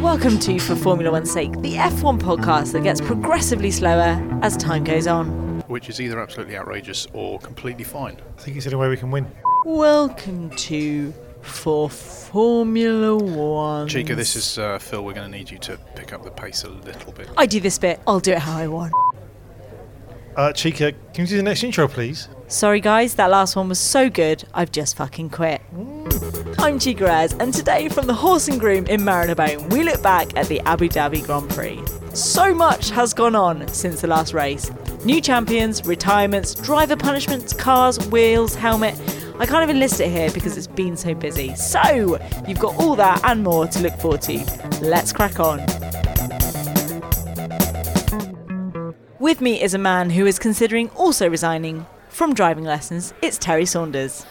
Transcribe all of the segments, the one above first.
Welcome to For Formula One's Sake, the F1 podcast that gets progressively slower as time goes on. which is either absolutely outrageous or completely fine. I think it's the only way we can win. Welcome to For Formula One. Chica, this is uh, Phil. We're going to need you to pick up the pace a little bit. I do this bit, I'll do it how I want. Uh, Chica, can you do the next intro, please? Sorry guys, that last one was so good, I've just fucking quit. I'm Chica and today from the Horse and Groom in Marylebone, we look back at the Abu Dhabi Grand Prix. So much has gone on since the last race. New champions, retirements, driver punishments, cars, wheels, helmet. I can't even list it here because it's been so busy. So, you've got all that and more to look forward to. Let's crack on. With me is a man who is considering also resigning from driving lessons. It's Terry Saunders.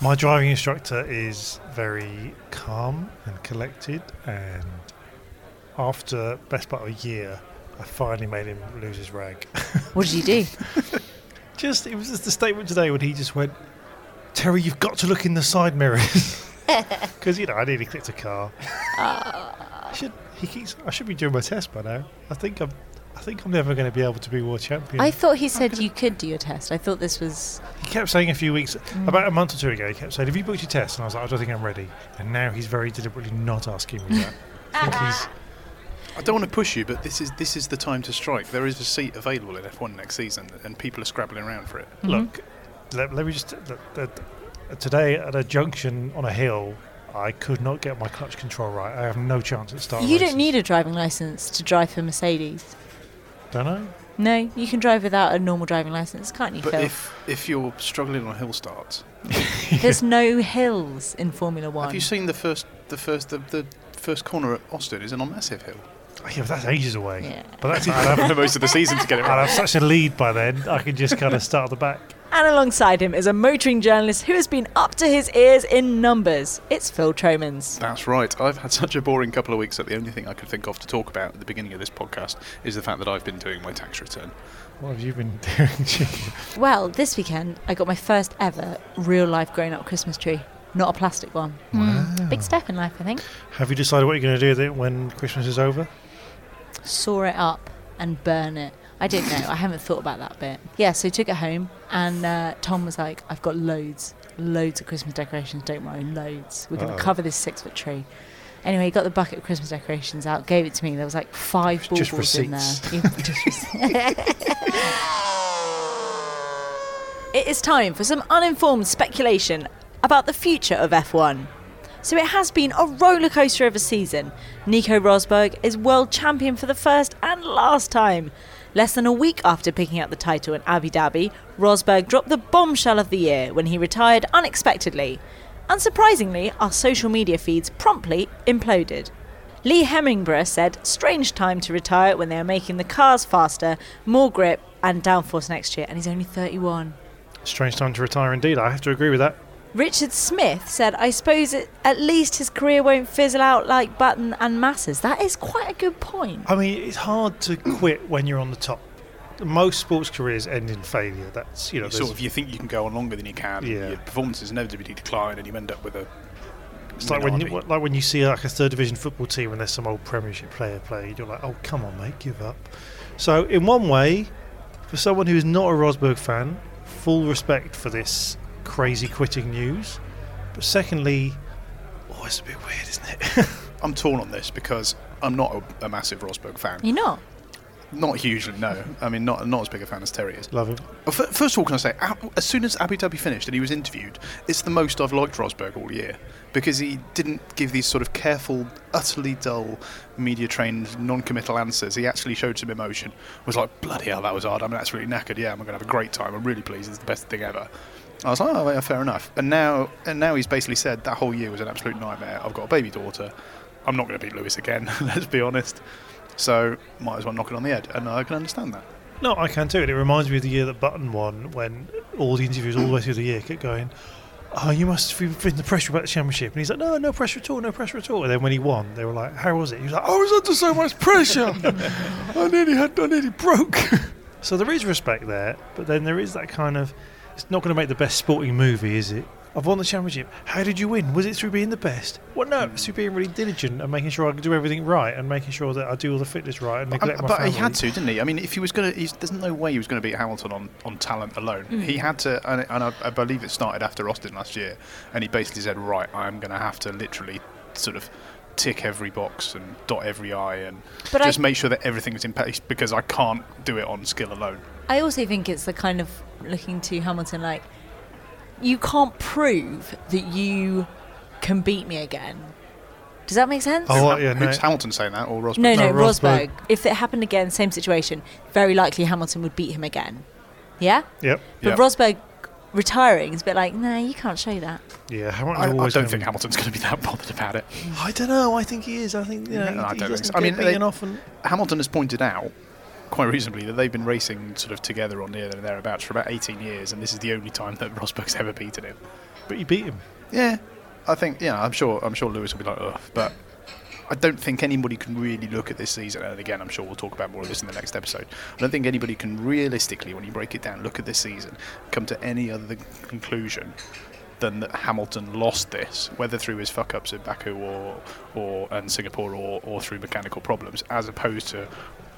My driving instructor is very calm and collected, and after best part of a year, I finally made him lose his rag. What did you do? just it was just the statement today when he just went, "Terry, you've got to look in the side mirrors," because you know I nearly clicked a car. I should he keeps I should be doing my test by now. I think I'm I think I'm never going to be able to be world champion. I thought he said you could do your test. I thought this was. He kept saying a few weeks, mm. about a month or two ago, he kept saying, Have you booked your test? And I was like, I don't think I'm ready. And now he's very deliberately not asking me that. I think he's. I don't want to push you, but this is this is the time to strike. There is a seat available in F1 next season, and people are scrabbling around for it. Look, mm-hmm. let, let me just. look, that- today at a junction on a hill, I could not get my clutch control right. I have no chance at starting. You don't need a driving license to drive for Mercedes. Don't I? No, you can drive without a normal driving license, can't you, But Phil? if if you're struggling on hill starts, There's no hills in Formula One. have you seen the first the first the, the first corner at Austin is on a massive hill. Oh, Yeah, but that's ages away. Yeah. But that's. I'd have, most of the season to get it I'd right. have such a lead by then. I could just kind of start at the back. And alongside him is a motoring journalist who has been up to his ears in numbers. It's Phil Tromans. That's right. I've had such a boring couple of weeks that the only thing I could think of to talk about at the beginning of this podcast is the fact that I've been doing my tax return. What have you been doing, Chica? Well, this weekend I got my first ever real life grown up Christmas tree. Not a plastic one. Hmm. Wow! Big step in life, I think. Have you decided what you're going to do with it when Christmas is over? saw it up and burn it. I don't know. I haven't thought about that bit. Yeah, so he took it home, and uh, Tom was like, "I've got loads, loads of Christmas decorations. Don't worry, loads. We're going to cover this six foot tree." Anyway, he got the bucket of Christmas decorations out, gave it to me. There was like five Just baubles in there. receipts. Yeah, just receipts. it is time for some uninformed speculation about the future of F1. So it has been a rollercoaster of a season. Nico Rosberg is world champion for the first and last time. Less than a week after picking up the title in Abu Dhabi, Rosberg dropped the bombshell of the year when he retired unexpectedly. Unsurprisingly, our social media feeds promptly imploded. Lee Hemmingborough said, strange time to retire when they are making the cars faster, more grip, and downforce next year, and he's only 31. Strange time to retire indeed. I have to agree with that. Richard Smith said, I suppose it, at least his career won't fizzle out like Button and Massa's. That is quite a good point. I mean, it's hard to quit when you're on the top. Most sports careers end in failure. That's you know, You sort of you think you can go on longer than you can. Yeah. Your performances inevitably decline, and you end up with a. It's like when you, like when you see like a third division football team and there's some old Premiership player played, you're like, oh come on, mate, give up. So in one way, for someone who is not a Rosberg fan, full respect for this crazy quitting news. But secondly, oh, it's a bit weird, isn't it? I'm torn on this because I'm not a, a massive Rosberg fan. You're not? Not hugely, no. I mean, not not as big a fan as Terry is. Love him. First of all, can I say, as soon as Abu Dhabi finished and he was interviewed, it's the most I've liked Rosberg all year because he didn't give these sort of careful, utterly dull, media-trained, non-committal answers. He actually showed some emotion. Was like, bloody hell, that was hard. I'm absolutely knackered. Yeah, I'm going to have a great time. I'm really pleased. It's the best thing ever. I was like, oh, yeah, fair enough. And now, and now he's basically said that whole year was an absolute nightmare. I've got a baby daughter. I'm not going to beat Lewis again. Let's be honest. So might as well knock it on the head, and I can understand that. No, I can too. And it reminds me of the year that Button won when all the interviews all the way through the year kept going, Oh, you must have been the pressure about the championship. And he's like, No, no pressure at all, no pressure at all. And then when he won, they were like, How was it? He was like, I was under so much pressure. I nearly had, I nearly broke. so there is respect there, but then there is that kind of, it's not going to make the best sporting movie, is it? I've won the championship. How did you win? Was it through being the best? Well, no, it's through being really diligent and making sure I can do everything right and making sure that I do all the fitness right and neglect Um, my but family. he had to, didn't he? I mean, if he was going to, there's no way he was going to beat Hamilton on, on talent alone. Mm. He had to, and, and I, I believe it started after Austin last year, and he basically said, right, I'm going to have to literally sort of tick every box and dot every I and But I- just make sure that everything's in place because I can't do it on skill alone. I also think it's the kind of looking to Hamilton like you can't prove that you can beat me again. Does that make sense? Oh, yeah, no. Who's Hamilton saying that or Rosberg? no, no, No, Rosberg. Rosberg. If it happened again, same situation, very likely Hamilton would beat him again. Yeah? Yep. But Yeah. Rosberg retiring is a bit like, no, you can't show that. Yeah, Hamilton's I, I don't gonna think be- Hamilton's going to be that bothered about it. I don't know. I think he is. I think you know. No, he, I don't think so. I mean, they- beaten often. Hamilton has pointed out quite reasonably that they've been racing sort of together or near and thereabouts for about 18 years, and this is the only time that Rosberg's ever beaten him. But he beat him. Yeah, I think yeah. I'm sure. I'm sure Lewis will be like, ugh, but I don't think anybody can really look at this season. And again, I'm sure we'll talk about more of this in the next episode. I don't think anybody can realistically, when you break it down, look at this season, come to any other conclusion than that Hamilton lost this, whether through his fuck ups at Baku or or and Singapore or, or through mechanical problems, as opposed to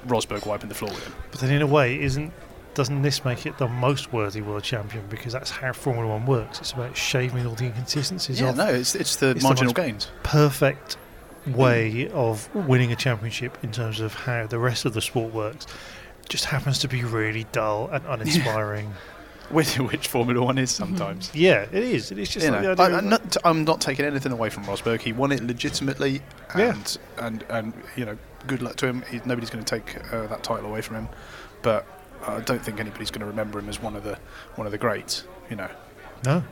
Rosberg wiping the floor with him. But then in a way, isn't doesn't this make it the most worthy world champion? Because that's how Formula One works. It's about shaving all the inconsistencies Yeah, off. no, it's it's the It's the marginal most gains. Perfect way of winning a championship in terms of how the rest of the sport works. Just happens to be really dull and uninspiring. Which, which Formula One is sometimes. yeah, it is. It is just you like know, the idea I, of- am not, I'm not taking anything away from Rosberg. He won it legitimately, Yeah. and and and you know, good luck to him. He, nobody's going to take uh, that title away from him, but I don't think anybody's going to remember him as one of the one of the greats. You know, no.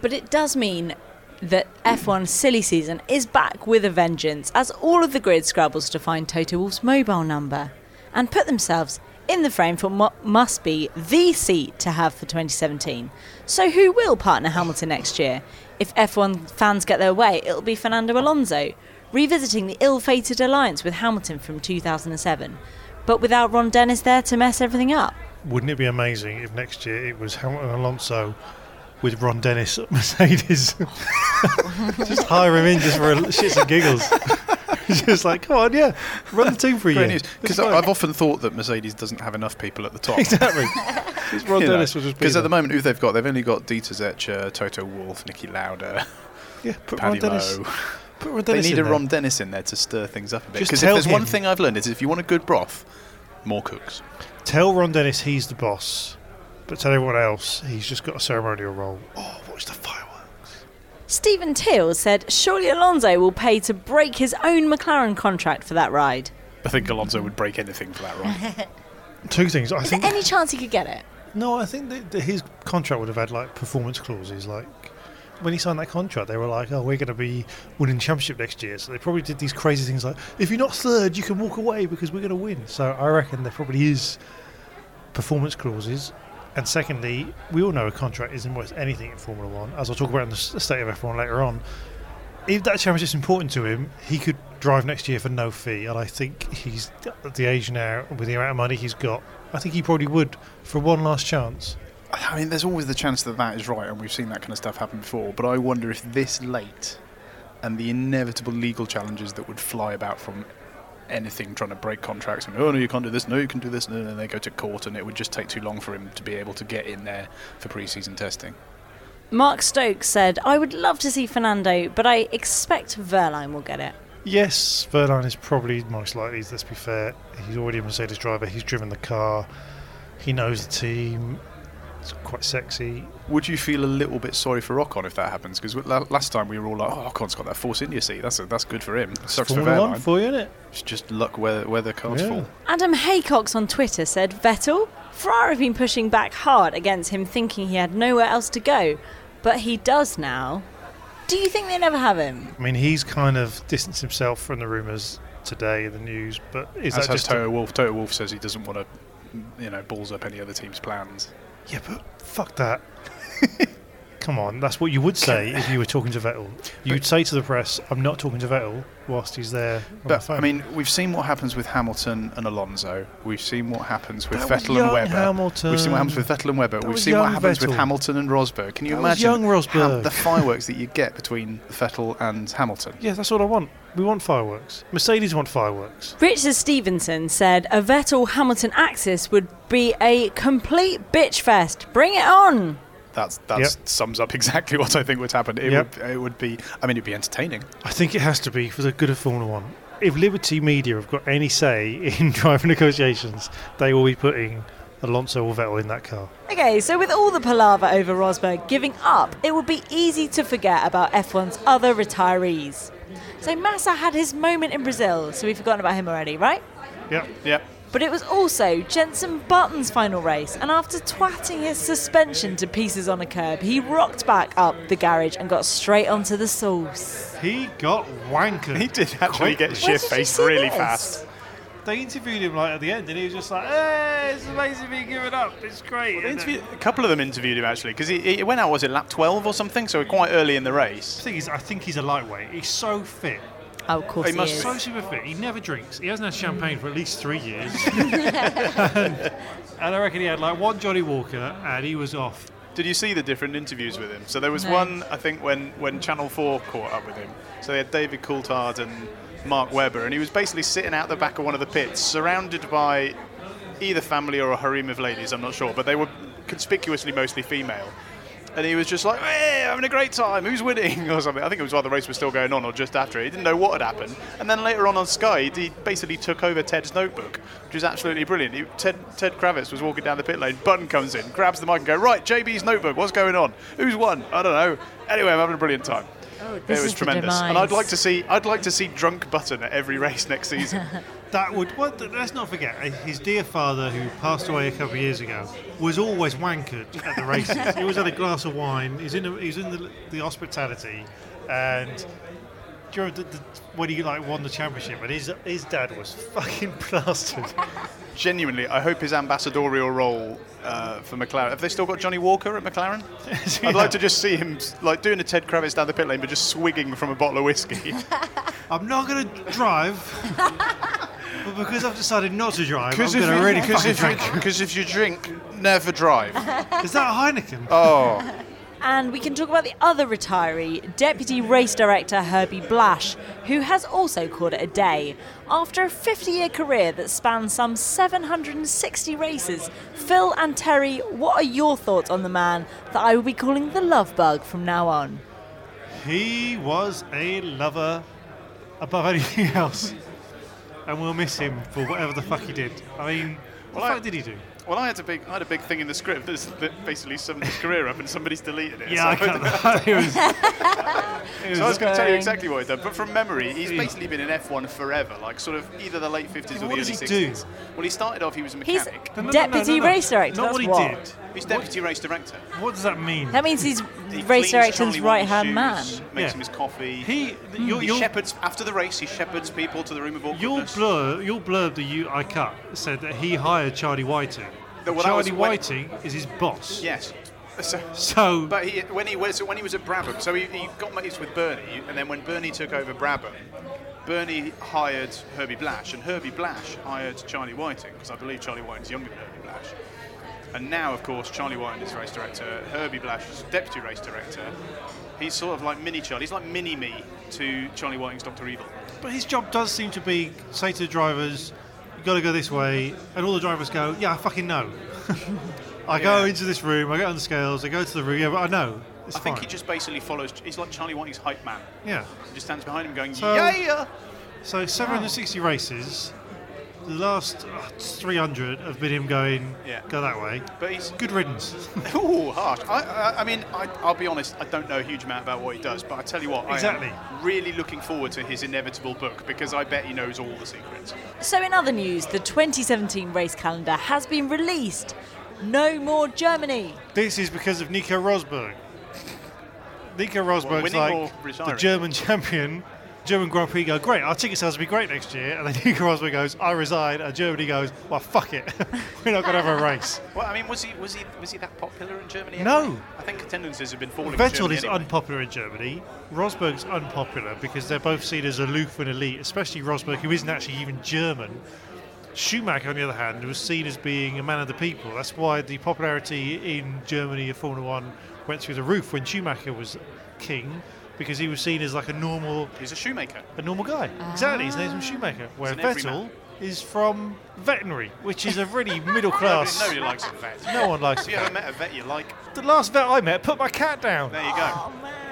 But it does mean that F1 silly season is back with a vengeance as all of the grid scrabbles to find Toto Wolff's mobile number and put themselves in the frame for what must be the seat to have for 2017. So who will partner Hamilton next year? If F1 fans get their way, it'll be Fernando Alonso, revisiting the ill-fated alliance with Hamilton from 2007, but without Ron Dennis there to mess everything up. Wouldn't it be amazing if next year it was Hamilton Alonso with Ron Dennis at Mercedes? just hire him in just for a shits and giggles. just like, come on, yeah, run the team for a great year. Because. I've often thought that Mercedes doesn't have enough people at the top. exactly. Just Ron Dennis will Because at the moment, who they've got, they've only got Dieter Zetsche, Toto Wolff, Niki Lauda, yeah, put Ron Paddy Dennis. Lowe. Put Ron They Dennis need in a there. Ron Dennis in there to stir things up a bit. Just Because if tell there's one him. thing I've learned is if you want a good broth, more cooks. Tell Ron Dennis he's the boss, but tell everyone else he's just got a ceremonial role. Oh, watch the fireworks. Stephen Teal said, surely Alonso will pay to break his own McLaren contract for that ride. I think Alonso would break anything for that ride. Two things. I Is think there any chance he could get it? No, I think that, that his contract would have had like performance clauses. Like when he signed that contract, they were like, "Oh, we're going to be winning championship next year." So they probably did these crazy things like, "If you're not third, you can walk away because we're going to win." So I reckon there probably is performance clauses. And secondly, we all know a contract isn't worth anything in Formula One, as I'll talk about in the state of F1 later on. If that championship's important to him, he could drive next year for no fee. And I think he's at the age now, with the amount of money he's got, I think he probably would for one last chance. I mean, there's always the chance that that is right, and we've seen that kind of stuff happen before. But I wonder if this late, and the inevitable legal challenges that would fly about from anything trying to break contracts, and oh no, you can't do this, no, you can do this, and then they go to court, and it would just take too long for him to be able to get in there for pre-season testing. Mark Stokes said, I would love to see Fernando, but I expect Wehrlein will get it. Yes, Wehrlein is probably most likely. Let's be fair. He's already a Mercedes driver. He's driven the car. He knows the team. It's quite sexy. Would you feel a little bit sorry for Ocon if that happens? Because last time we were all like, "Oh, Ocon's got that Force India seat. That's a, that's good for him." Sucks for Formula One Wehrlein. for you, innit? It's just luck where where the cards Yeah. fall. Adam Haycox on Twitter said, Vettel, Ferrari have been pushing back hard against him thinking he had nowhere else to go, but he does now. Do you think they never have him? I mean, he's kind of distanced himself from the rumours today in the news, but is As that has just Toto Wolff. Toto Wolff says he doesn't want to, you know, balls up any other team's plans. Yeah, but fuck that. Come on, that's what you would say if you were talking to Vettel. You'd say to the press, "I'm not talking to Vettel whilst he's there." But. I mean, we've seen what happens with Hamilton and Alonso. We've seen what happens with That Vettel and Webber. Hamilton. We've seen what happens with Vettel and Webber. That We've seen what happens with Hamilton and Rosberg. Can you That imagine young how- Rosberg. the fireworks that you get between Vettel and Hamilton? yeah, that's what I want. We want fireworks. Mercedes want fireworks. Richard Stevenson said a Vettel Hamilton axis would be a complete bitch fest. Bring it on! That's that Yep. sums up exactly what I think would happen. It Yep. would it would be. I mean, it'd be entertaining. I think it has to be for the good of Formula One. If Liberty Media have got any say in driver negotiations, they will be putting Alonso or Vettel in that car. Okay, so with all the palaver over Rosberg giving up, it would be easy to forget about F1's other retirees. So Massa had his moment in Brazil, so we've forgotten about him already, right? Yep. Yep. But it was also Jenson Button's final race, and after twatting his suspension to pieces on a curb, he rocked back up the garage and got straight onto the sauce. He got wankered. He did actually Quite- get Where shit did you faced really this? fast. They interviewed him like at the end, and he was just like, "Hey, it's amazing me giving up. It's great." They interviewed- a couple of them interviewed him actually because he, he went out was it lap 12 or something, so quite early in the race. The thing is, I think he's a lightweight. He's so fit. Oh, of course He he, must- is. So super fit. He never drinks. He hasn't had champagne for at least three years. and, and I reckon he had like one Johnnie Walker, and he was off. Did you see the different interviews with him? So there was No. one, I think, when, when Channel 4 caught up with him. So they had David Coulthard and Mark Webber, and he was basically sitting out the back of one of the pits, surrounded by either family or a harem of ladies, I'm not sure, but they were conspicuously mostly female. And he was just like, hey, having a great time, who's winning? Or something. I think it was while the race was still going on or just after it. He didn't know what had happened. And then later on on Sky, he basically took over Ted's notebook, which was absolutely brilliant. He, Ted, Ted Kravitz was walking down the pit lane, Button comes in, grabs the mic and goes, right, JB's notebook, what's going on? Who's won? I don't know. Anyway, I'm having a brilliant time. Oh, this it was is the tremendous. And. I'd like to see I'd like to see drunk Button at every race next season. That would. Well, th- let's not forget, uh, his dear father, who passed away a couple of years ago, was always wankered at the races. he always had a glass of wine. He's in. The, he's in the, the hospitality, and during the, the, when he like won the championship, and his his dad was fucking plastered. Genuinely, I hope his ambassadorial role uh, for McLaren. Have they still got Johnnie Walker at McLaren? I'd like to just see him like doing a Ted Kravitz down the pit lane, but just swigging from a bottle of whiskey. I'm not going to drive, but because I've decided not to drive, I'm Because going if, to really you- 'cause fucking if, you- drink. 'cause if you drink, never drive. Is that a Heineken? Oh, And we can talk about the other retiree, Deputy Race Director Herbie Blash, who has also called it a day. After a 50 year career that spans some 760 races, Phil and Terry, what are your thoughts on the man that I will be calling the love bug from now on? He was a lover above anything else. And we'll miss him for whatever the fuck he did. I mean, what the Well, fuck did he do? Well, I had a big, I had a big thing in the script that's, that basically summed his career up, and somebody's deleted it. Yeah, I so, can't. it was, it so I was going to tell you exactly what he done, but from memory, he's basically been in F1 forever, like sort of either the late 50s or what the does early he 60s. do? Well, he started off, he was a He's mechanic. No, no, no, deputy no, no. race director. Not that's what he what. did. He's deputy race director. What does that mean? That means he's He race cleans director's right hand man. White's Makes Yeah. him his coffee. He, your, he your, shepherds after the race. He shepherds people to the room of your awkwardness. blur, your blurb that you I cut said that he hired Charlie Whiting. No, well, that was Charlie Whiting is his boss. Yes. So, So but he, when he was so when he was at Brabham, so he, he got mates with Bernie, and then when Bernie took over Brabham, Bernie hired Herbie Blash, and Herbie Blash hired Charlie Whiting because I believe Charlie Whiting's younger than Herbie Blash. And now, of course, Charlie Whiting is race director, Herbie Blash is deputy race director. He's sort of like mini Charlie. He's like mini me to Charlie Whiting's Doctor Evil. But his job does seem to be say to the drivers, "You got to go this way," and all the drivers go, "Yeah, I fucking know." I go into this room, I get on the scales, I go to the room. Yeah, but I know. It's I think he just basically follows. He's like Charlie Whiting's hype man. yeah. He just stands behind him going, So- yeah. So 760 races. The last uh, 300 have been him going, Yeah. go that way. But he's Good riddance. Ooh, harsh. I, I, I mean, I, I'll be honest. I don't know a huge amount about what he does, but I tell you what, Exactly. I am really looking forward to his inevitable book because I bet he knows all the secrets. So, in other news, the 2017 race calendar has been released. No more Germany. this is because of Nico Rosberg. Nico Rosberg's winning or like the? German champion. German Grand Prix go, great, our ticket sales will be great next year. And then Nico Rosberg goes, I resign. And Germany goes, well, fuck it. We're not going to have a race. Well, I mean, was he was he was he that popular in Germany? No. anyway? I think attendances have been falling. Vettel is anyway. unpopular in Germany. Rosberg's unpopular because they're both seen as aloof and elite, especially Rosberg, who isn't actually even German. Schumacher, on the other hand, was seen as being a man of the people. That's why the popularity in Germany of Formula One went through the roof when Schumacher was king, because he was seen as like a normal, He's a shoemaker. a normal guy. Exactly, his name's from ah. Schumacher. Where an Vettel is from veterinary, which is a really middle class. Nobody, nobody likes a vet. No one likes Have you a ever vet. met a vet you like? The last vet I met put my cat down. There you go. Oh, man.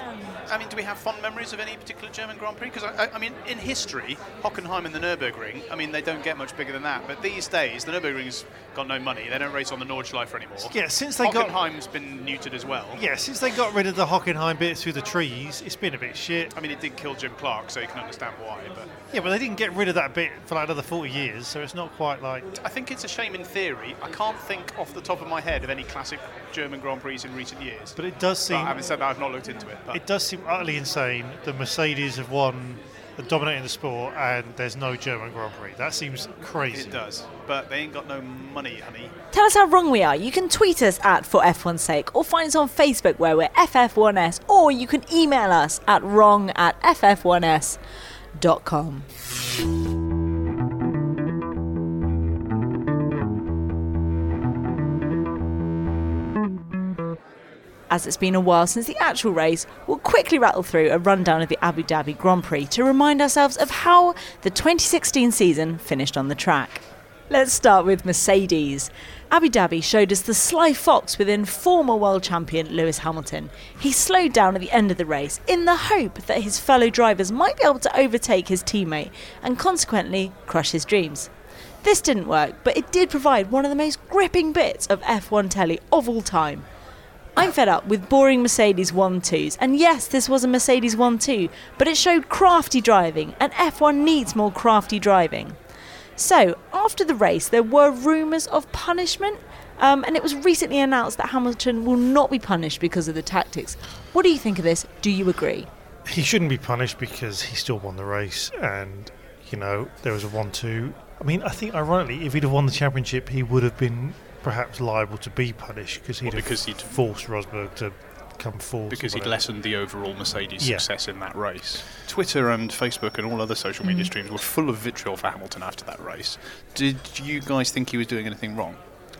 I mean, do we have fond memories of any particular German Grand Prix? Because I, I, mean, in history, Hockenheim and the Nürburgring. I mean, they don't get much bigger than that. But these days, the Nürburgring's got no money. They don't race on the Nordschleife anymore. Yeah, since they got Hockenheim's been neutered as well. Yeah, since they got rid of the Hockenheim bit through the trees, it's been a bit shit. I mean, it did kill Jim Clark, so you can understand why. But Yeah, but they didn't get rid of that bit for like another 40 years, so it's not quite like. I think it's a shame in theory. I can't think off the top of my head of any classic German Grand Prix in recent years. But it does seem. But having said that, I've not looked into it. But It does seem utterly insane that Mercedes have won, are dominating the sport, and there's no German Grand Prix. That seems crazy. it does. But they ain't got no money, honey. Tell us how wrong we are. You can tweet us at For F1's Sake or find us on Facebook where we're FF1S or you can email us at wrong at ff1s.com. As it's been a while since the actual race, we'll quickly rattle through a rundown of the Abu Dhabi Grand Prix to remind ourselves of how the 2016 season finished on the track. Let's start with Mercedes. Abu Dhabi showed us the sly fox within former world champion Lewis Hamilton. He slowed down at the end of the race in the hope that his fellow drivers might be able to overtake his teammate and consequently crush his dreams. This didn't work, but it did provide one of the most gripping bits of F1 telly of all time. I'm fed up with boring Mercedes 1 2s, and yes, this was a Mercedes 1 2, but it showed crafty driving, and F1 needs more crafty driving. So, after the race, there were rumours of punishment, um, and it was recently announced that Hamilton will not be punished because of the tactics. What do you think of this? Do you agree? He shouldn't be punished because he still won the race, and, you know, there was a 1 2. I mean, I think, ironically, if he'd have won the championship, he would have been perhaps liable to be punished because he'd Well, have because he'd- forced Rosberg to come forward. because he'd lessened the overall Mercedes Yeah. success in that race. Twitter and Facebook and all other social media mm. streams were full of vitriol for Hamilton after that race. Did you guys think he was doing anything wrong?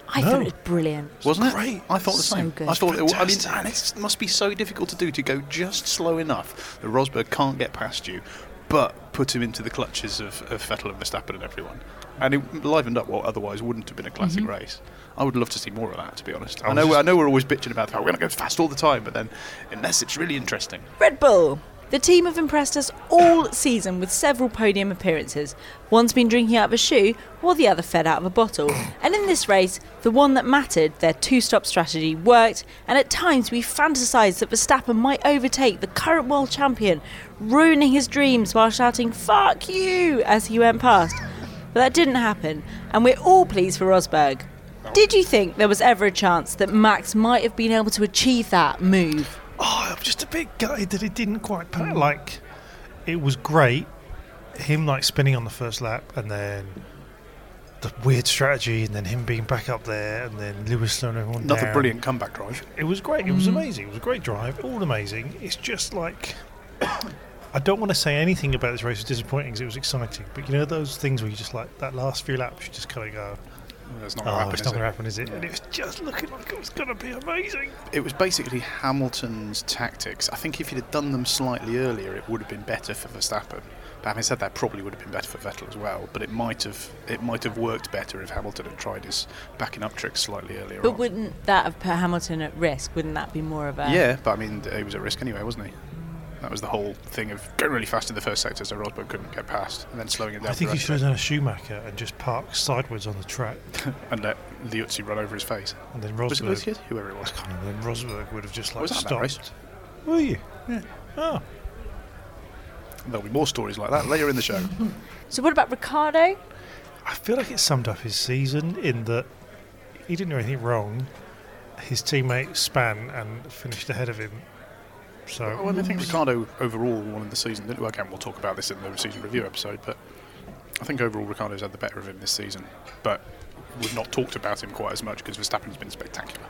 I No. thought it was brilliant. Wasn't it? great. I thought the So same. good. I thought. It, I mean, and it must be so difficult to do to go just slow enough that Rosberg can't get past you, but put him into the clutches of, of Vettel and Verstappen and everyone. And it livened up what otherwise wouldn't have been a classic Mm-hmm. race. I would love to see more of that, to be honest. I I know, I know we're always bitching about how we're going to go fast all the time, but then unless it's really interesting. Red Bull. The team have impressed us all season with several podium appearances. One's been drinking out of a shoe, while the other fed out of a bottle. And in this race, the one that mattered, their two stop strategy, worked, and at times we fantasised that Verstappen might overtake the current world champion, ruining his dreams while shouting, Fuck you! as he went past. But that didn't happen, and we're all pleased for Rosberg. Did you think there was ever a chance that Max might have been able to achieve that move? Oh, I'm just a bit gutted that it didn't quite pay. Like, it was great, him like spinning on the first lap, and then the weird strategy, and then him being back up there, and then Lewis slowing everyone Another down. brilliant comeback drive. It was great. It was mm. amazing. It was a great drive. All amazing. It's just like. I don't want to say anything about this race was disappointing because it was exciting, but you know those things where you just like that last few laps, you just kind of go, That's not "Oh, going happen. it's not going to happen, is it?" And it was just looking like it was going to be amazing. It was basically Hamilton's tactics. I think if he'd have done them slightly earlier, it would have been better for Verstappen. But having said that, probably would have been better for Vettel as well. But it might have it might have worked better if Hamilton had tried his backing up tricks slightly earlier But on. wouldn't that have put Hamilton at risk? Wouldn't that be more of a. yeah, but I mean, he was at risk anyway, wasn't he? That was the whole thing of going really fast in the first sector so Rosberg couldn't get past, and then slowing it down. I think he the should have done a Schumacher and just parked sideways on the track, and let Liuzzi run over his face. and then Was it Rosberg. Liuzzi? Whoever it was. I can't remember. Then Rosberg would have just like Was that that race? stopped. Were you? Yeah. Oh, There'll be more stories like that later in the show. So what about Ricciardo? I feel like it summed up his season in that he didn't do anything wrong. His teammate span and finished ahead of him. So Well, I think Ricciardo overall wanted the season. Didn't work out. We'll talk about this in the season review episode, but I think overall Ricciardo's had the better of him this season. But we've not talked about him quite as much because Verstappen's been spectacular.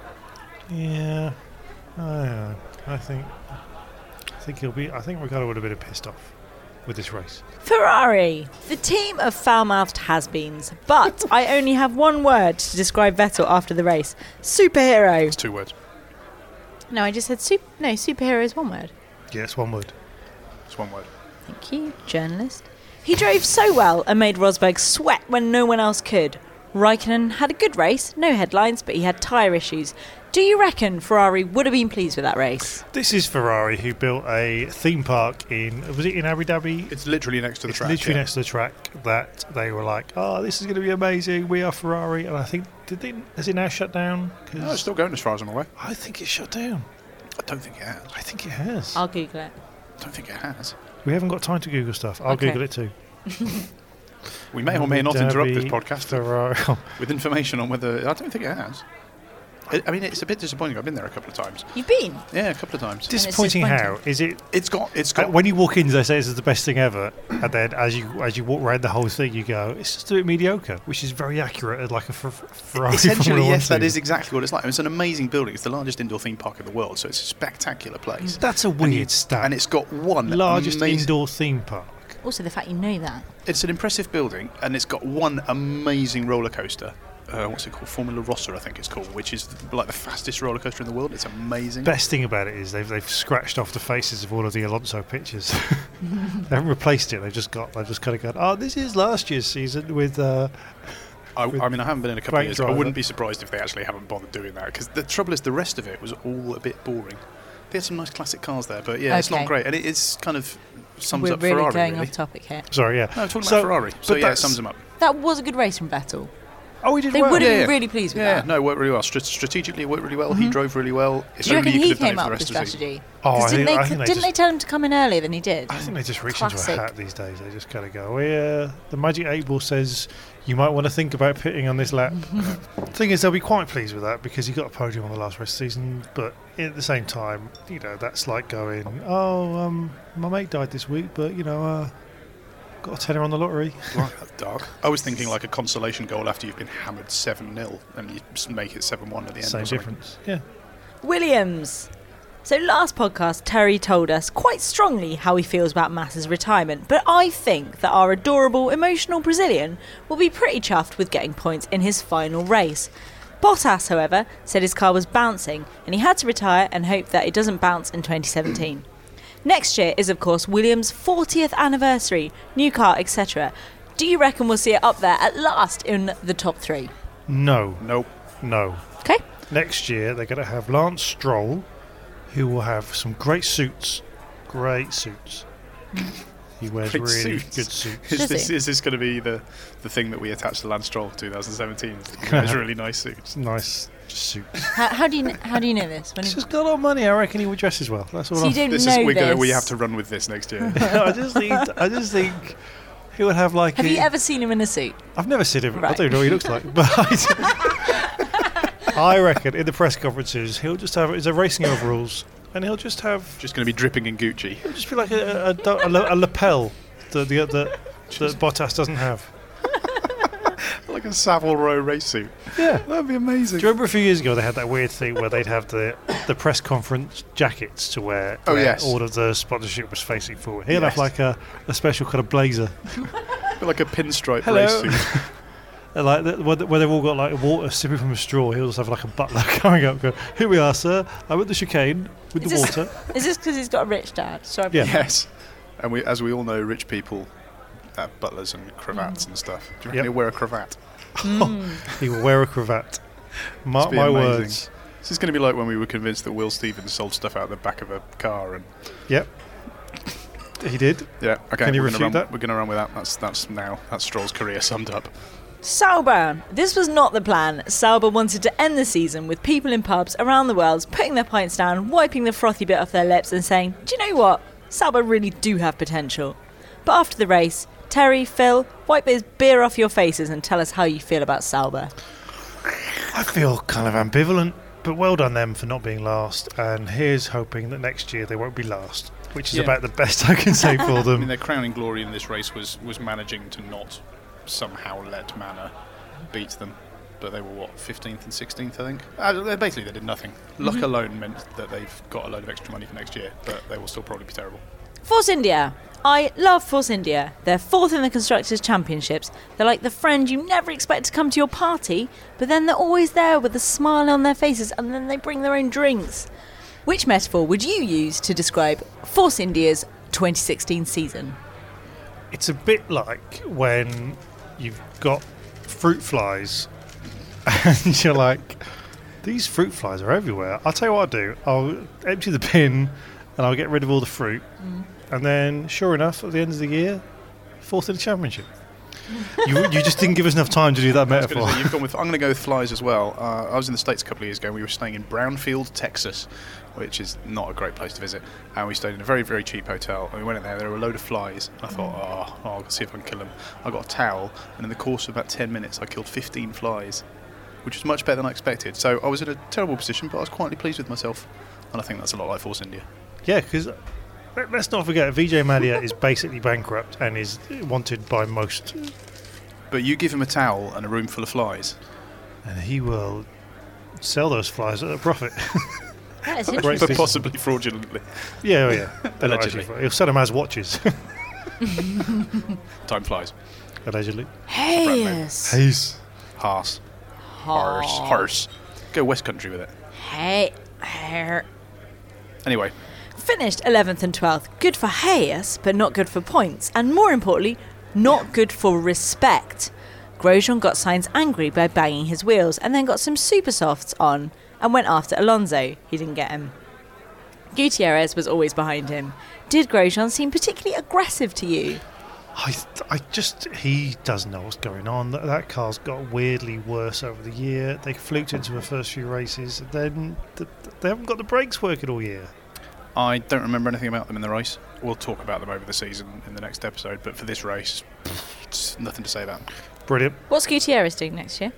yeah, I, uh, I think I think he'll be. I think Ricciardo would have been pissed off with this race. Ferrari, the team of foul-mouthed has-beens. But I only have one word to describe Vettel after the race: superhero. It's two words. No, I just said super. No, superhero is one word. Yeah, it's one word. It's one word. Thank you, journalist. He drove so well and made Rosberg sweat when no one else could. Raikkonen had a good race, no headlines, but he had tyre issues. Do you reckon Ferrari would have been pleased with that race? This is Ferrari who built a theme park in. Was it in Abu Dhabi? It's literally next to the It's track. literally yeah. next to the track that they were like, "Oh, this is going to be amazing. We are Ferrari." And I think did they, has it now shut down? 'Cause No, it's still going as far as I'm aware. I think it's shut down. I don't think it has. I think it has. I'll Google it. I don't think it has. we haven't got time to Google stuff. I'll Okay. Google it too. We may or may not Abu interrupt this podcast Ferrari. with information on whether. I don't think it has. I I mean, it's a bit disappointing. I've been there a couple of times. You've been? Yeah, a couple of times. Disappointing how is it? It's got. It's uh, got. When you walk in, they say this is the best thing ever, and then as you as you walk around the whole thing, you go, "It's just a bit mediocre," which is very accurate as like a Fer- Ferrari. Essentially, Formula One yes, that season. is exactly what it's like. It's an amazing building. It's the largest indoor theme park in the world, so it's a spectacular place. Mm, that's a And weird you- stat. And it's got one largest amazing, indoor theme park. Also, the fact you know that. It's an impressive building, and it's got one amazing roller coaster. Uh, what's it called? Formula Rossa, I think it's called, which is like the fastest roller coaster in the world. It's amazing. Best thing about it is they've they've scratched off the faces of all of the Alonso pictures. they haven't replaced it. They've just got they've just kind of gone. Oh, this is last year's season with. Uh, I, with I mean, I haven't been in a couple of great years. I wouldn't be surprised if they actually haven't bothered doing that. Because the trouble is, the rest of it was all a bit boring. They had some nice classic cars there, but yeah, it's not great, and it is kind of sums We're up really Ferrari. going really. off topic here. sorry, yeah. No, I'm talking So- about Ferrari. So but yeah, it sums them up. That was a good race from Vettel. Oh, he did They well. would have Yeah, been yeah. really pleased with Yeah, that. no, it worked really well. Strat- strategically, it worked really well. He drove really well. If Do you reckon could he have done came it for up the with rest of the season. strategy? Oh, 'Cause I didn't, think- they, I think didn't they just- tell him to come in earlier than he did? I think they just reach into a hat these days. They just kind of go, well, yeah, the Magic 8 Ball says you might want to think about pitting on this lap. thing is, they'll be quite pleased with that because he got a podium on the last race of the season. But at the same time, you know, that's like going, oh, um, my mate died this week, but, you know, uh, got a tenner on the lottery. Right, that's dark. I was thinking like a consolation goal after you've been hammered 7 0 and you just make it 7 1 at the end. Same or something. difference. Yeah. Williams. So last podcast, Terry told us quite strongly how he feels about Massa's retirement, but I think that our adorable, emotional Brazilian will be pretty chuffed with getting points in his final race. Bottas, however, said his car was bouncing and he had to retire and hope that it doesn't bounce in 2017. Next year is, of course, Williams' 40th anniversary, new car, etc. Do you reckon we'll see it up there at last in the top three? No, Nope. no. Okay. Next year, they're going to have Lance Stroll, who will have some great suits, great suits. He wears Great really suits. good suits. Is Does this, he? is this going to be the, the thing that we attach to Lance Stroll 2017? Those really nice suits. Nice suits. How, how do you kn- how do you know this? When He's you, just got a lot of money. I reckon he would dress as well. That's all. so I'm you don't This know is we're this. gonna, we have to run with this next year. I just think. I just think he would have like. Have a- you ever seen him in a suit? I've never seen him. I don't know what he looks like, but I, I reckon in the press conferences he'll just have his racing overalls, and he'll just have Just going to be dripping in Gucci. he'll just be like a, a, do- a, a lapel that the that that Bottas doesn't have. Like a Savile Row race suit. Yeah. That'd be amazing. Do you remember a few years ago they had that weird thing where they'd have the the press conference jackets to wear? Oh, where yes. all of the sponsorship was facing forward. He'll Yes. have like a, a special kind of blazer, like a pinstripe Hello. race suit. Like the, where, where they've all got like water sipping from a straw. He'll just have like a butler coming up, go, "Here we are, sir. I'm at the chicane with Is the this- water." Is this because he's got a rich dad? Sorry. Yeah. Yes. And we, as we all know, rich people have butlers and cravats and stuff. Do you reckon Yep. he'll wear a cravat? Mm. He will wear a cravat. Mark my amazing. words. This is going to be like when we were convinced that Will Stevens sold stuff out of the back of a car. And Yep. He did. yeah, okay, Can you we're gonna refute run, that? We're going to run with that. That's that's now that's Stroll's career summed up. Sauber. This was not the plan. Sauber wanted to end the season with people in pubs around the world putting their pints down, wiping the frothy bit off their lips, and saying, Do you know what? Sauber really do have potential. But after the race, Terry, Phil, wipe this beer off your faces and tell us how you feel about Sauber. I feel kind of ambivalent, but well done them for not being last. And here's hoping that next year they won't be last, which is Yeah. about the best I can say for I mean, them. their crowning glory in this race was was managing to not somehow let Manor beat them. But they were what 15th and 16th, I think. Uh, they- basically, they did nothing. Luck alone meant that they've got a load of extra money for next year, but they will still probably be terrible. Force India. I love Force India. They're fourth in the Constructors' Championships. They're like the friend you never expect to come to your party, but then they're always there with a smile on their faces and then they bring their own drinks. Which metaphor would you use to describe Force India's 2016 season? It's a bit like when you've got fruit flies and you're like, these fruit flies are everywhere. I'll tell you what I'll do. I'll empty the bin and I'll get rid of all the fruit. Mm. And then, sure enough, at the end of the year, fourth in the championship. you, you just didn't give us enough time to do that I was gonna metaphor. say, you've gone with, I'm going to go with flies as well. Uh, I was in the States a couple of years ago. And we were staying in Brownfield, Texas, which is not a great place to visit. And we stayed in a very, very cheap hotel. And we went in there, there were a load of flies. And I thought, oh, oh, I'll see if I can kill them. I got a towel, and in the course of about 10 minutes, I killed 15 flies, which was much better than I expected. So I was in a terrible position, but I was quietly pleased with myself. And I think that's a lot like Force India. Yeah, because let, us not forget, Vijay Mallya is basically bankrupt and is wanted by most. But you give him a towel and a room full of flies. And he will sell those flies at a profit. That is interesting. But possibly fraudulently. yeah, oh yeah. Allegedly. actually- He'll sell them as watches, Time flies. allegedly. Hayes. Hayes. Haas. Harse. Harse. Go West Country with it. Hey. Hey. Anyway, Finished 11th and 12th. Good for Hayes, but not good for points. And more importantly, not good for respect. Grosjean got Sainz angry by banging his wheels and then got some super softs on and went after Alonso. He didn't get him. Gutierrez was always behind him. Did Grosjean seem particularly aggressive to you? I, I just he doesn't know what's going on. That, that car's got weirdly worse over the year. They fluked into the first few races, then they haven't got the brakes working all year. I don't remember anything about them in the race. We'll talk about them over the season in the next episode, but for this race, it's nothing to say about them. Brilliant. What's Gutierrez doing next year?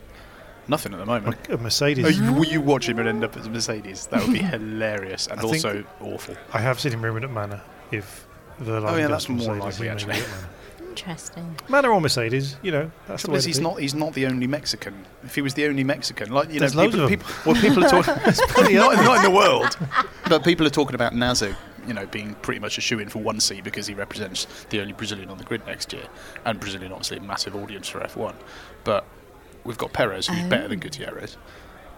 Nothing at the moment. A Mercedes. Oh, you, will you watch him and end up as a Mercedes? That would be hilarious and I also awful. I have seen him rumoured at Manor. If Wehrlein Oh, yeah, goes that's to more Mercedes, likely, he may actually. Go at Manor. Interesting. Manor or Mercedes, you know, that's the Trouble way is, to he's be. not. He's not the only Mexican. If he was the only Mexican, like you There's know, loads people, of 'em. people, well, people are talking. not, not in the world, but people are talking about Nasr, you know, being pretty much a shoe in for one seat because he represents the only Brazilian on the grid next year, and Brazilian obviously a massive audience for F1. But we've got Perez, who's oh. better than Gutierrez.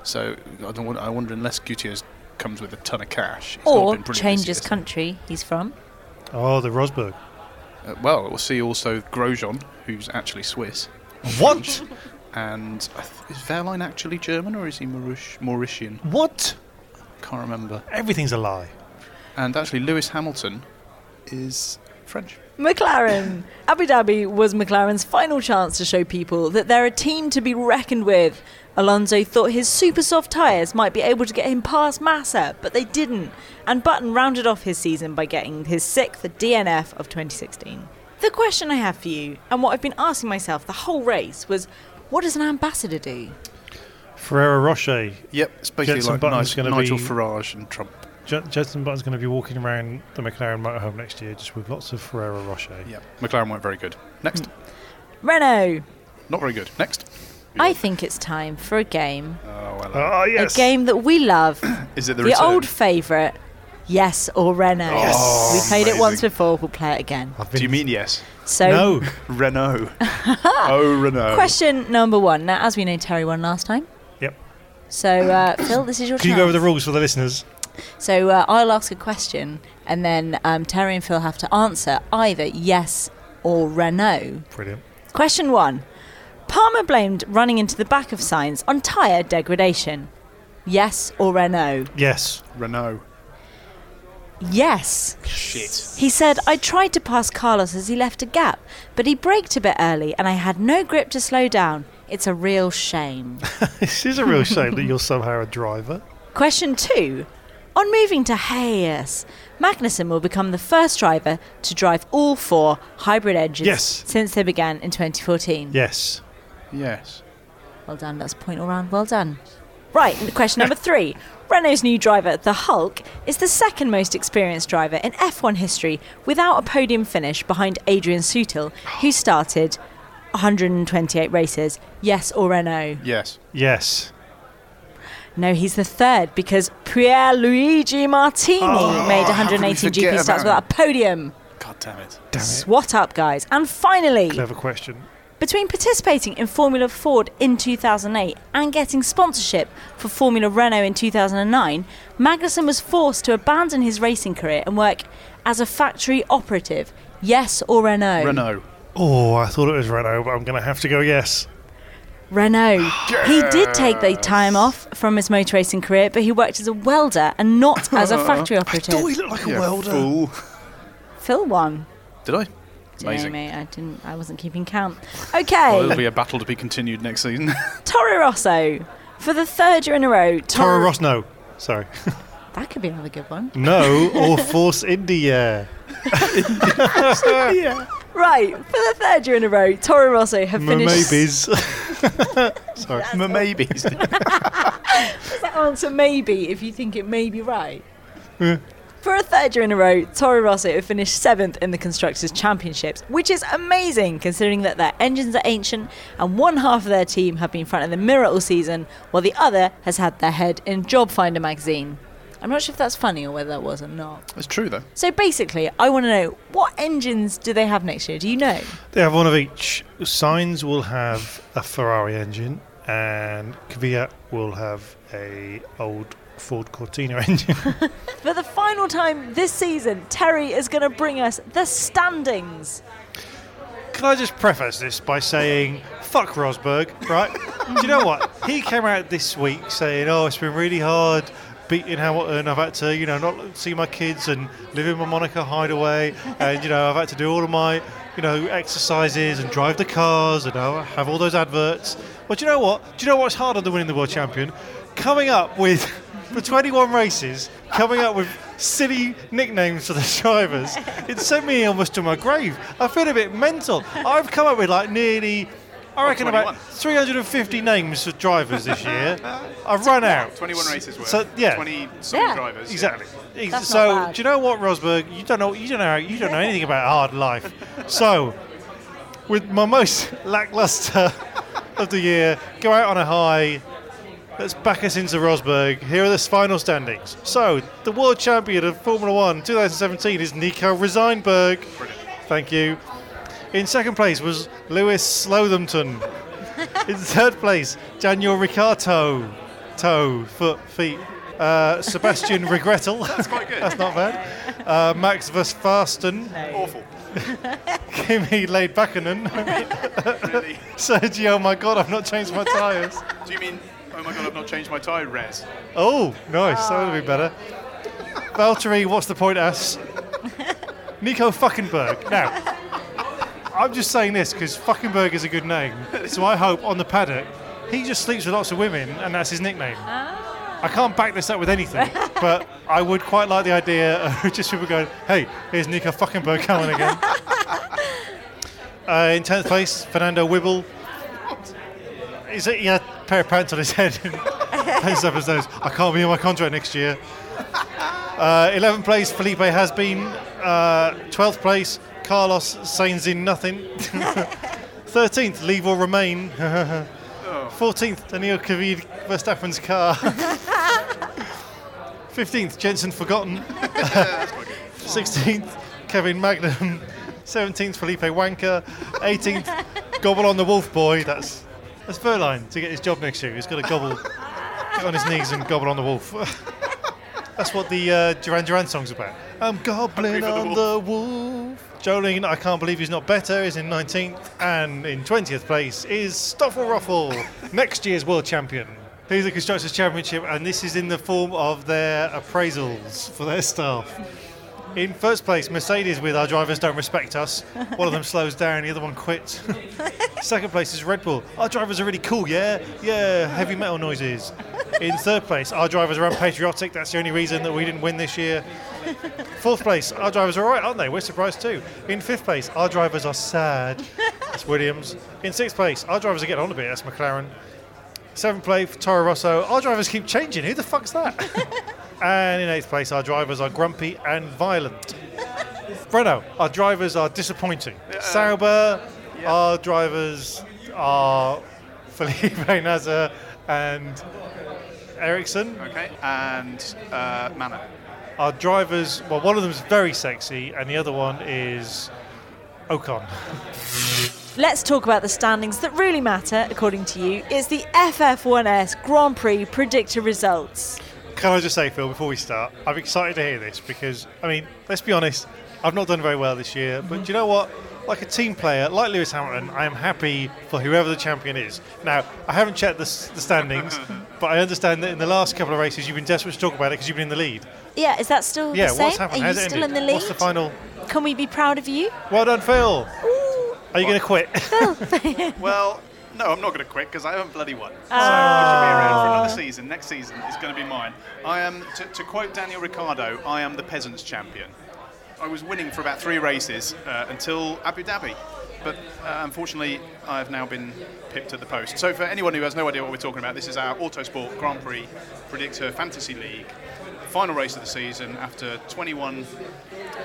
So I don't. Want, I wonder unless Gutierrez comes with a ton of cash, it's not Or been brilliant this changes year, so- country he's from? Oh, the Rosberg. Uh, well, we'll see also Grosjean, who's actually Swiss. What? And I th- is Wehrlein actually German or is he Maurish- Mauritian? what? Can't remember. Everything's a lie. And actually, Lewis Hamilton is French. McLaren. Abu Dhabi was McLaren's final chance to show people that they're a team to be reckoned with. Alonso thought his super soft tyres might be able to get him past Massa, but they didn't. And Button rounded off his season by getting his sixth DNF of 2016. The question I have for you, and what I've been asking myself the whole race, was what does an ambassador do? Ferrero Rocher. Yep, it's basically Jenson like Button's Nigel, gonna Nigel be- Farage and Trump. J- Jenson Button's going to be walking around the McLaren motorhome next year just with lots of Ferrero Rocher. Yep, McLaren weren't very good. Next, mm. Renault. not very good. Next. I think it's time for a game. Oh, well, Oh, yes. A game that we love. is it the, the old favourite, Yes or Renault. Yes. we played it once before, we'll play it again. Do you mean yes? So, No. Renault. oh, Renault. question number one. Now, as we know, Terry won last time. Yep. So, uh, Phil, this is your Can you go over the rules for the listeners? So uh, I'll ask a question, and then um, Terry and Phil have to answer either yes or Renault. Brilliant. Question one: Palmer blamed running into the back of Sainz on tyre degradation. Yes or Renault? Yes. Renault. Yes. Shit. He said, I tried to pass Carlos as he left a gap, but he braked a bit early and I had no grip to slow down. It's a real shame. this is a real shame that you're somehow a driver. Question two. On moving to Hayes, Magnussen will become the first driver to drive all four hybrid engines Yes. since they began in 2014. Yes. Yes. Well done, that's a point all round. Well done. Right, question number three. Renault's new driver, the Hulk, is the second most experienced driver in F1 history without a podium finish behind Adrian Sutil, who started 128 races. Yes or Renault? Yes. Yes. No, he's the third because Pierluigi Martini oh, made how could we 118 GP starts without a podium. God damn it. Damn it. Swat up, guys. And finally, Clever question. Between participating in Formula Ford in 2008 and getting sponsorship for Formula Renault in 2009, Magnussen was forced to abandon his racing career and work as a factory operative. Yes or Renault? Renault. Oh, I thought it was Renault, but I'm going to have to go yes. Renault. He did take the time off from his motor racing career, but he worked as a welder and not as a factory operative. Oh, he looked like a welder. Fool. Phil won. Did I? Jamie, Amazing. I didn't. I wasn't keeping count. Well, Okay, it'll be a battle to be continued next season. Toro Rosso for the third year in a row. Toro Ross, no. Sorry. That could be another good one. No, or Force India. Right, for the third year in a row, Toro Rosso have finished. Maybes. Sorry. Maybe. That answer maybe if you think it may be right. For a third year in a row, Toro Rosso have finished seventh in the Constructors' Championships, which is amazing considering that their engines are ancient and one half of their team have been front of the mirror all season, while the other has had their head in Job Finder magazine. I'm not sure if that's funny or whether that was or not. It's true, though. So basically, I want to know what engines do they have next year? Do you know? They have one of each. Sainz will have a Ferrari engine, and Kvyat will have a old Ford Cortina engine. For the final time this season, Terry is going to bring us the standings. Can I just preface this by saying, fuck Rosberg, right? Do you know what? He came out this week saying, oh, it's been really hard beating Hamilton. I've had to, you know, not see my kids and live in my Monaco hideaway. And, you know, I've had to do all of my, you know, exercises and drive the cars and uh, have all those adverts. But do you know what? Do you know what's harder than winning the world champion? Coming up with, for 21 races, coming up with silly nicknames for the drivers. It sent me almost to my grave. I feel a bit mental. I've come up with like nearly, I reckon about 350 names for drivers this year. I've run out. 21 races worth. So yeah, 20 solid Yeah. drivers. exactly. Ex- That's so not bad. do you know what, Rosberg? You don't know. You don't know. You don't know anything about hard life. So, with my most lackluster of the year, go out on a high. Let's back us into Rosberg. Here are the final standings. So, the world champion of Formula One 2017 is Nico Roseinberg. Thank you. In second place was Lewis Slothampton. In third place, Daniel Ricciardo. Toe, foot, feet. Uh, Sebastian Regrettel. That's quite good. That's not bad. Uh, Max Verstappen. Awful. Kimi Leidbakanen. Really. Sergio, oh my god, I've not changed my tyres. Do you mean, oh my god, I've not changed my tyre, Res? Oh, nice. That would be better. Valtteri, what's the point, ass? Nico Fuckenberg. Now, I'm just saying this because Fuckenberg is a good name. So I hope on the paddock he just sleeps with lots of women and that's his nickname. I can't back this up with anything, but I would quite like the idea of just people going, hey, here's Nico Fuckenberg coming again. Uh, in 10th place, Fernando Wibble. He's, he had a pair of pants on his head and pants up his nose. I can't be in my contract next year. Uh, 11th place, Felipe has been. Uh, 12th place, Carlos Sainz in nothing. 13th, leave or remain. 14th, Daniel Kvyat Verstappen's car. 15th, Jenson Forgotten. 16th, Kevin Magnum. 17th, Felipe Wanker. 18th, Gobble on the Wolf Boy. That's that's Wehrlein to get his job next year. He's got to gobble, get on his knees and gobble on the wolf. That's what the uh, Duran Duran song's about. I'm gobbling for on the the wolf. Jolene, I can't believe he's not better, is in 19th. And in 20th place is Stoffel Ruffle, next year's world champion. He's the Constructors' Championship, and this is in the form of their appraisals for their staff. In first place, Mercedes with Our Drivers Don't Respect Us. One of them slows down, the other one quits. Second place is Red Bull. Our drivers are really cool, yeah? Yeah, heavy metal noises. In third place, our drivers are unpatriotic. That's the only reason that we didn't win this year. Fourth place, our drivers are alright, aren't they? We're surprised too. In fifth place, our drivers are sad. That's Williams. In sixth place, our drivers are getting on a bit. That's McLaren. Seventh place, Toro Rosso. Our drivers keep changing. Who the fuck's that? and in eighth place, our drivers are grumpy and violent. Breno, our drivers are disappointing. Sauber, our drivers are Felipe Nasr and Ericsson. Okay, and uh, Manor. Our drivers, well, one of them is very sexy, and the other one is Ocon. Let's talk about the standings that really matter, according to you. It's the FF1S Grand Prix predictor results. Can I just say, Phil, before we start, I'm excited to hear this because, I mean, let's be honest, I've not done very well this year, but do you know what? Like a team player, like Lewis Hamilton, I am happy for whoever the champion is. Now, I haven't checked the, the standings, but I understand that in the last couple of races you've been desperate to talk about it because you've been in the lead. Yeah, is that still Yeah, the same? what's happened? Are you How's it still in the lead? What's the final? Can we be proud of you? Well done, Phil. Are you going to quit? Well, no, I'm not going to quit because I haven't bloody won. So I should be around for another season. Next season is going to be mine. I am, to, to quote Daniel Ricciardo, I am the peasants champion. I was winning for about three races uh, until Abu Dhabi. But uh, unfortunately, I've now been pipped at the post. So, for anyone who has no idea what we're talking about, this is our Autosport Grand Prix Predictor Fantasy League. Final race of the season after 21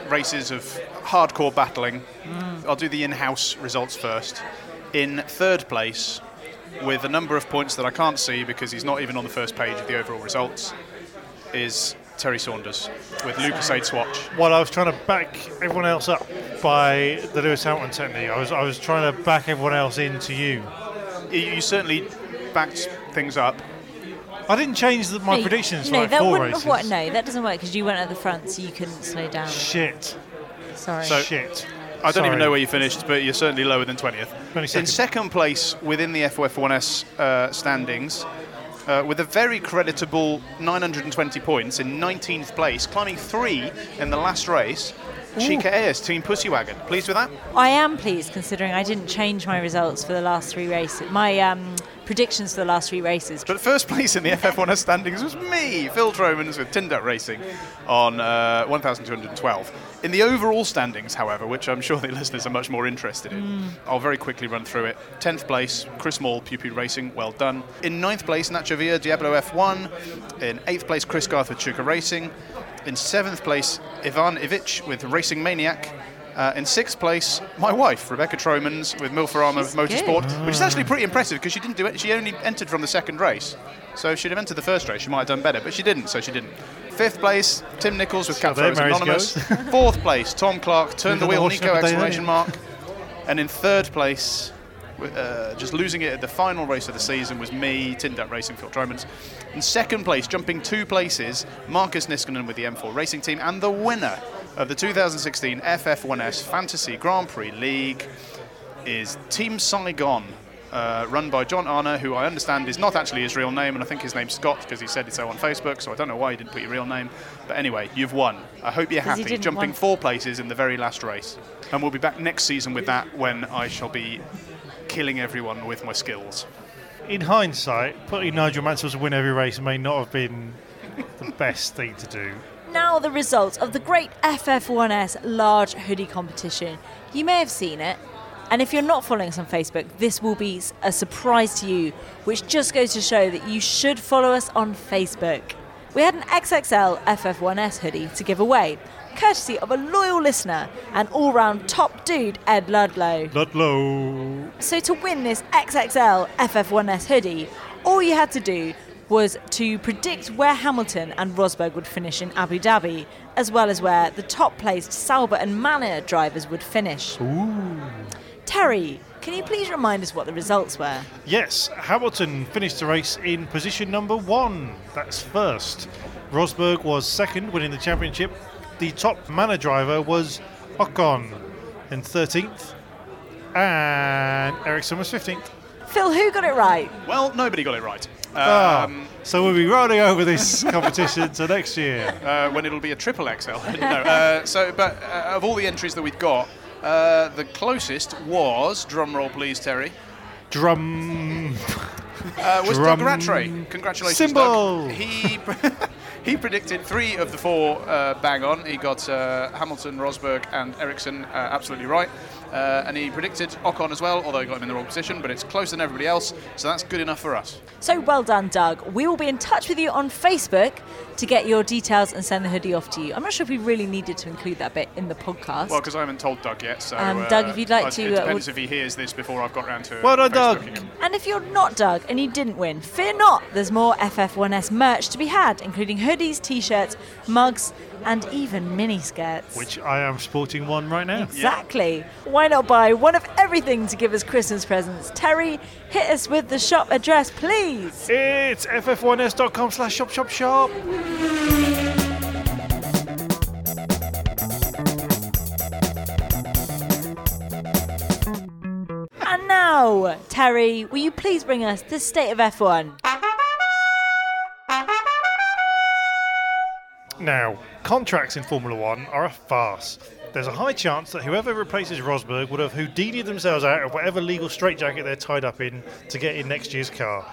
races of hardcore battling. I'll do the in house results first. In third place, with a number of points that I can't see because he's not even on the first page of the overall results, is Terry Saunders with Lucas Aid Swatch. Well, I was trying to back everyone else up by the Lewis Hamilton technique. I was, I was trying to back everyone else into you. You, you certainly backed things up. I didn't change the, my No, predictions No, for like that four wouldn't races. have worked. No, that doesn't work because you went at the front, so you couldn't slow down. Shit. Sorry. So- Shit. I don't even know where you finished, but you're certainly lower than 20th. 22nd. In second place within the FOF1S uh, standings, uh, with a very creditable 920 points in 19th place, climbing three in the last race, Chica Ayers, Team Pussywagon. Pleased with that? I am pleased considering I didn't change my results for the last three races. My um, predictions for the last three races. But first place in the FF1S standings was me, Phil Tromans with Tindut Racing on uh, 1,212. In the overall standings, however, which I'm sure the listeners are much more interested in, I'll very quickly run through it. 10th place, Chris Moll, Pew Pew Racing, well done. In 9th place, Nacho Villa, Diablo F1. In 8th place, Chris Garth with Chuka Racing. In 7th place, Ivan Ivic with Racing Maniac. Uh, in sixth place, my wife, Rebecca Tromans, with Milfarama She's Motorsport, which is actually pretty impressive because she didn't do it. She only entered from the second race. So if she'd have entered the first race, she might have done better, but she didn't, so she didn't. Fifth place, Tim Nichols with Cat Anonymous. Fourth place, Tom Clark, Turn the Who's on the Wheel, Nico, exclamation mark. And in third place, uh, just losing it at the final race of the season was me, Tindat Racing, Phil Tromans. In second place, jumping two places, Marcus Niskanen with the M4 Racing Team, and the winner of the 2016 FF1S Fantasy Grand Prix League is Team Saigon. uh, run by John Arner, who I understand is not actually his real name, and I think his name's Scott because he said it so on Facebook. So I don't know why he didn't put your real name. But anyway, you've won. I hope you're happy, didn't jumping want- four places in the very last race. And we'll be back next season with that when I shall be killing everyone with my skills. In hindsight, putting Nigel Mansell to win every race may not have been the best thing to do. Now, the results of the great FF1S large hoodie competition. You may have seen it, and if you're not following us on Facebook, this will be a surprise to you, which just goes to show that you should follow us on Facebook. We had an XXL FF1S hoodie to give away, courtesy of a loyal listener and all round top dude, Ed Ludlow. Ludlow. So to win this XXL FF1S hoodie, all you had to do was to predict where Hamilton and Rosberg would finish in Abu Dhabi, as well as where the top placed Sauber and Manor drivers would finish. Terry, can you please remind us what the results were? Yes, Hamilton finished the race in position number one. That's first. Rosberg was second, winning the championship. The top manor driver was Ocon in 13th. And Ericsson was 15th. Phil, who got it right? Well, nobody got it right. Ah, Um, so we'll be rolling over this competition to next year. uh, when it'll be a triple XL. no, uh, so, but uh, of all the entries that we've got, uh, the closest was, drum roll please, Terry, Drum. uh, was Doug Drum Rattray. Congratulations, cymbal. Doug. He, he predicted three of the four uh, bang on. He got uh, Hamilton, Rosberg, and Ericsson uh, absolutely right. Uh, and he predicted Ocon as well, although he got him in the wrong position, but it's closer than everybody else, so that's good enough for us. So well done, Doug. We will be in touch with you on Facebook to get your details and send the hoodie off to you. I'm not sure if we really needed to include that bit in the podcast. Well, because I haven't told Doug yet, so. Um, uh, Doug, if you'd like I- to, It uh, depends would- if he hears this before I've got round to. Well done, Doug. And if you're not Doug and you didn't win, fear not. There's more FF1S merch to be had, including hoodies, t-shirts, mugs, and even mini skirts. Which I am sporting one right now. Exactly. Why not buy one of everything to give us Christmas presents? Terry, hit us with the shop address, please. It's ff1s.com slash shop shop shop. And now, Terry, will you please bring us the state of F1? Now, contracts in Formula One are a farce. There's a high chance that whoever replaces Rosberg would have Houdini'd themselves out of whatever legal straitjacket they're tied up in to get in next year's car.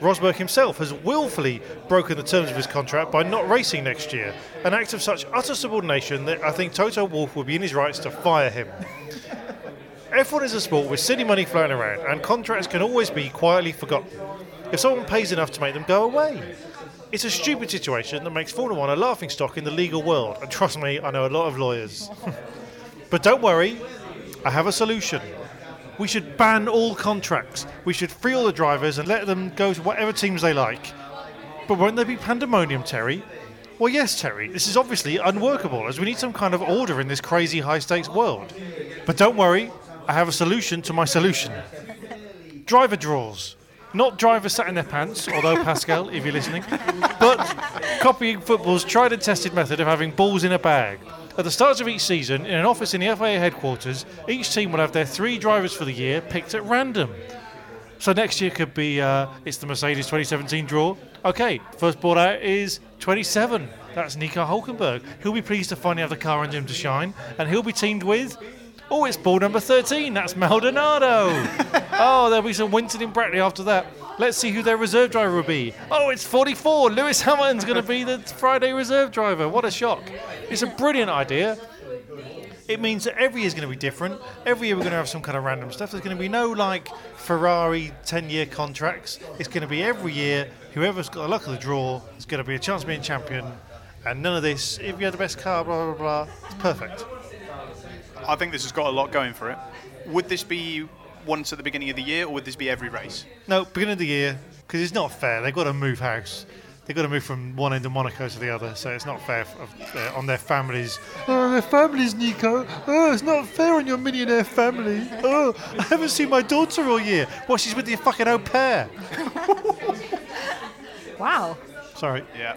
Rosberg himself has willfully broken the terms of his contract by not racing next year, an act of such utter subordination that I think Toto Wolff would be in his rights to fire him. F1 is a sport with silly money flowing around, and contracts can always be quietly forgotten if someone pays enough to make them go away. It's a stupid situation that makes Formula One a laughing stock in the legal world, and trust me, I know a lot of lawyers. but don't worry, I have a solution. We should ban all contracts. We should free all the drivers and let them go to whatever teams they like. But won't there be pandemonium, Terry? Well, yes, Terry. This is obviously unworkable, as we need some kind of order in this crazy high stakes world. But don't worry, I have a solution to my solution. Driver draws. Not drivers sat in their pants, although Pascal, if you're listening, but copying football's tried and tested method of having balls in a bag. At the start of each season, in an office in the FIA headquarters, each team will have their three drivers for the year picked at random. So next year could be uh, it's the Mercedes 2017 draw. Okay, first ball out is 27. That's Nico Hulkenberg. He'll be pleased to finally have the car engine to shine, and he'll be teamed with. Oh, it's ball number 13. That's Maldonado. oh, there'll be some Winton in Brackley after that. Let's see who their reserve driver will be. Oh, it's 44. Lewis Hamilton's going to be the Friday reserve driver. What a shock. It's a brilliant idea. It means that every year is going to be different. Every year we're going to have some kind of random stuff. There's going to be no like Ferrari 10 year contracts. It's going to be every year, whoever's got the luck of the draw is going to be a chance of being champion. And none of this, if you had the best car, blah, blah, blah. It's perfect. I think this has got a lot going for it. Would this be once at the beginning of the year, or would this be every race? No, beginning of the year, because it's not fair. They've got to move house. They've got to move from one end of Monaco to the other, so it's not fair f- uh, on their families. Oh, their families, Nico. Oh, it's not fair on your millionaire family. Oh, I haven't seen my daughter all year. Well, she's with the fucking au pair. Wow. Sorry. Yeah.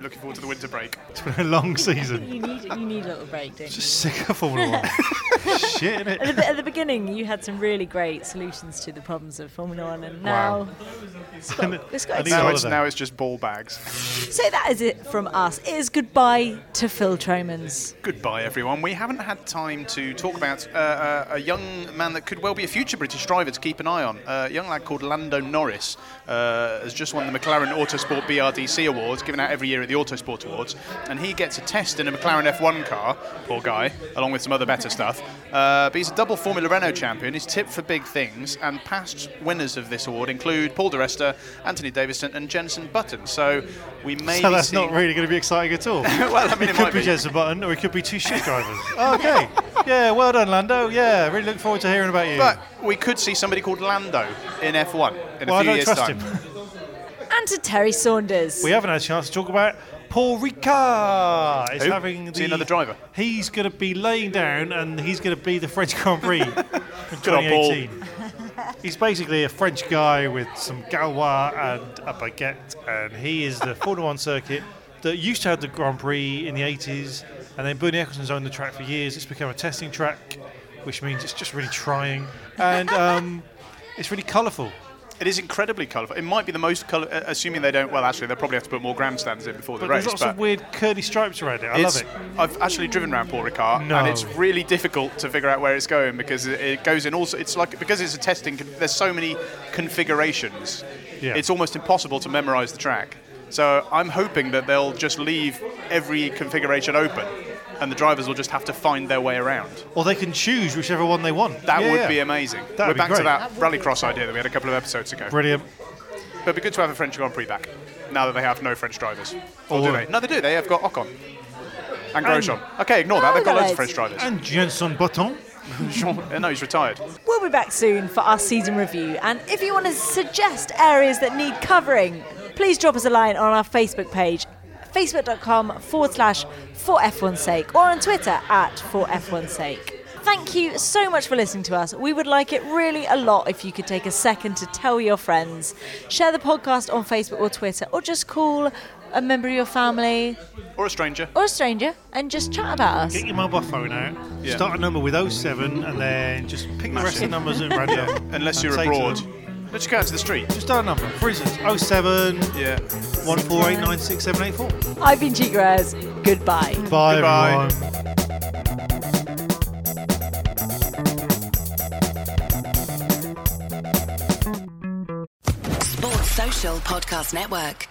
Looking forward to the winter break. It's been a long season. You need you need a little break, don't you? Just sick of Formula One. Shit? At the, at the beginning, you had some really great solutions to the problems of Formula One, and now Wow. it's got, it's got its- Now it's, now it's just ball bags. So that is it from us. It is goodbye to Phil Tromans. Goodbye, everyone. We haven't had time to talk about uh, uh, a young man that could well be a future British driver to keep an eye on. Uh, a young lad called Lando Norris uh, has just won the McLaren Autosport BRDC Awards, given out every year at the Autosport Awards, and he gets a test in a McLaren F1 car, poor guy, along with some other better stuff. Uh, but he's a double Formula Renault champion. He's tipped for big things, and past winners of this award include Paul di Resta, Anthony Davidson, and Jenson Button. So we may So that's not really going to be exciting at all. well, I mean, it, it could might be be. Jenson Button, or it could be two shit drivers. Oh, okay. Yeah, well done, Lando. Yeah, really look forward to hearing about you. But we could see somebody called Lando in F1 in well, a I few don't years' trust time. him. And to Terry Saunders. We haven't had a chance to talk about Paul Ricard. Is Who? having Is the, he another driver? He's going to be laying down, and he's going to be the French Grand Prix in Good old Paul. 2018. He's basically a French guy with some Gauloises and a baguette, and he is the Formula One circuit that used to have the Grand Prix in the 80s, and then Bernie Ecclestone's owned the track for years. It's become a testing track, which means it's just really trying, and um, it's really colourful. It is incredibly colourful. It might be the most colour, uh, assuming they don't. Well, actually, they'll probably have to put more grandstands in before the But race. there's lots but of weird curly stripes around it. I love it. I've actually driven around Paul Ricard, No. and it's really difficult to figure out where it's going because it, it goes in also. It's like because it's a testing. There's so many configurations. Yeah. It's almost impossible to memorise the track. So I'm hoping that they'll just leave every configuration open, and the drivers will just have to find their way around. Or they can choose whichever one they want. That Yeah, would yeah. be amazing. That'd We're be back to great. that rallycross idea that we had a couple of episodes ago. Brilliant. But it'd be good to have a French Grand Prix back now that they have no French drivers. Or do they? No, they do. They have got Ocon and And- Grosjean. Okay, ignore that. They've got loads of French drivers. And Jenson Button. Jean, uh, no, he's retired. We'll be back soon for our season review. And if you want to suggest areas that need covering, please drop us a line on our Facebook page, facebook.com forward slash for F1's sake, or on Twitter at for F1's sake. Thank you so much for listening to us. We would like it really a lot if you could take a second to tell your friends, share the podcast on Facebook or Twitter, or just call a member of your family Or a stranger. or a stranger and just chat about us. Get your mobile phone out, Yeah. start a number with 07, and then just pick the Mash rest of the numbers at random. Unless you're say to abroad. Them, Let's go out to the street. Just start a number. For instance, 07 Yeah. 14896784. I've been Chigrez. Goodbye. Bye, Goodbye. everyone. Sports Social Podcast Network.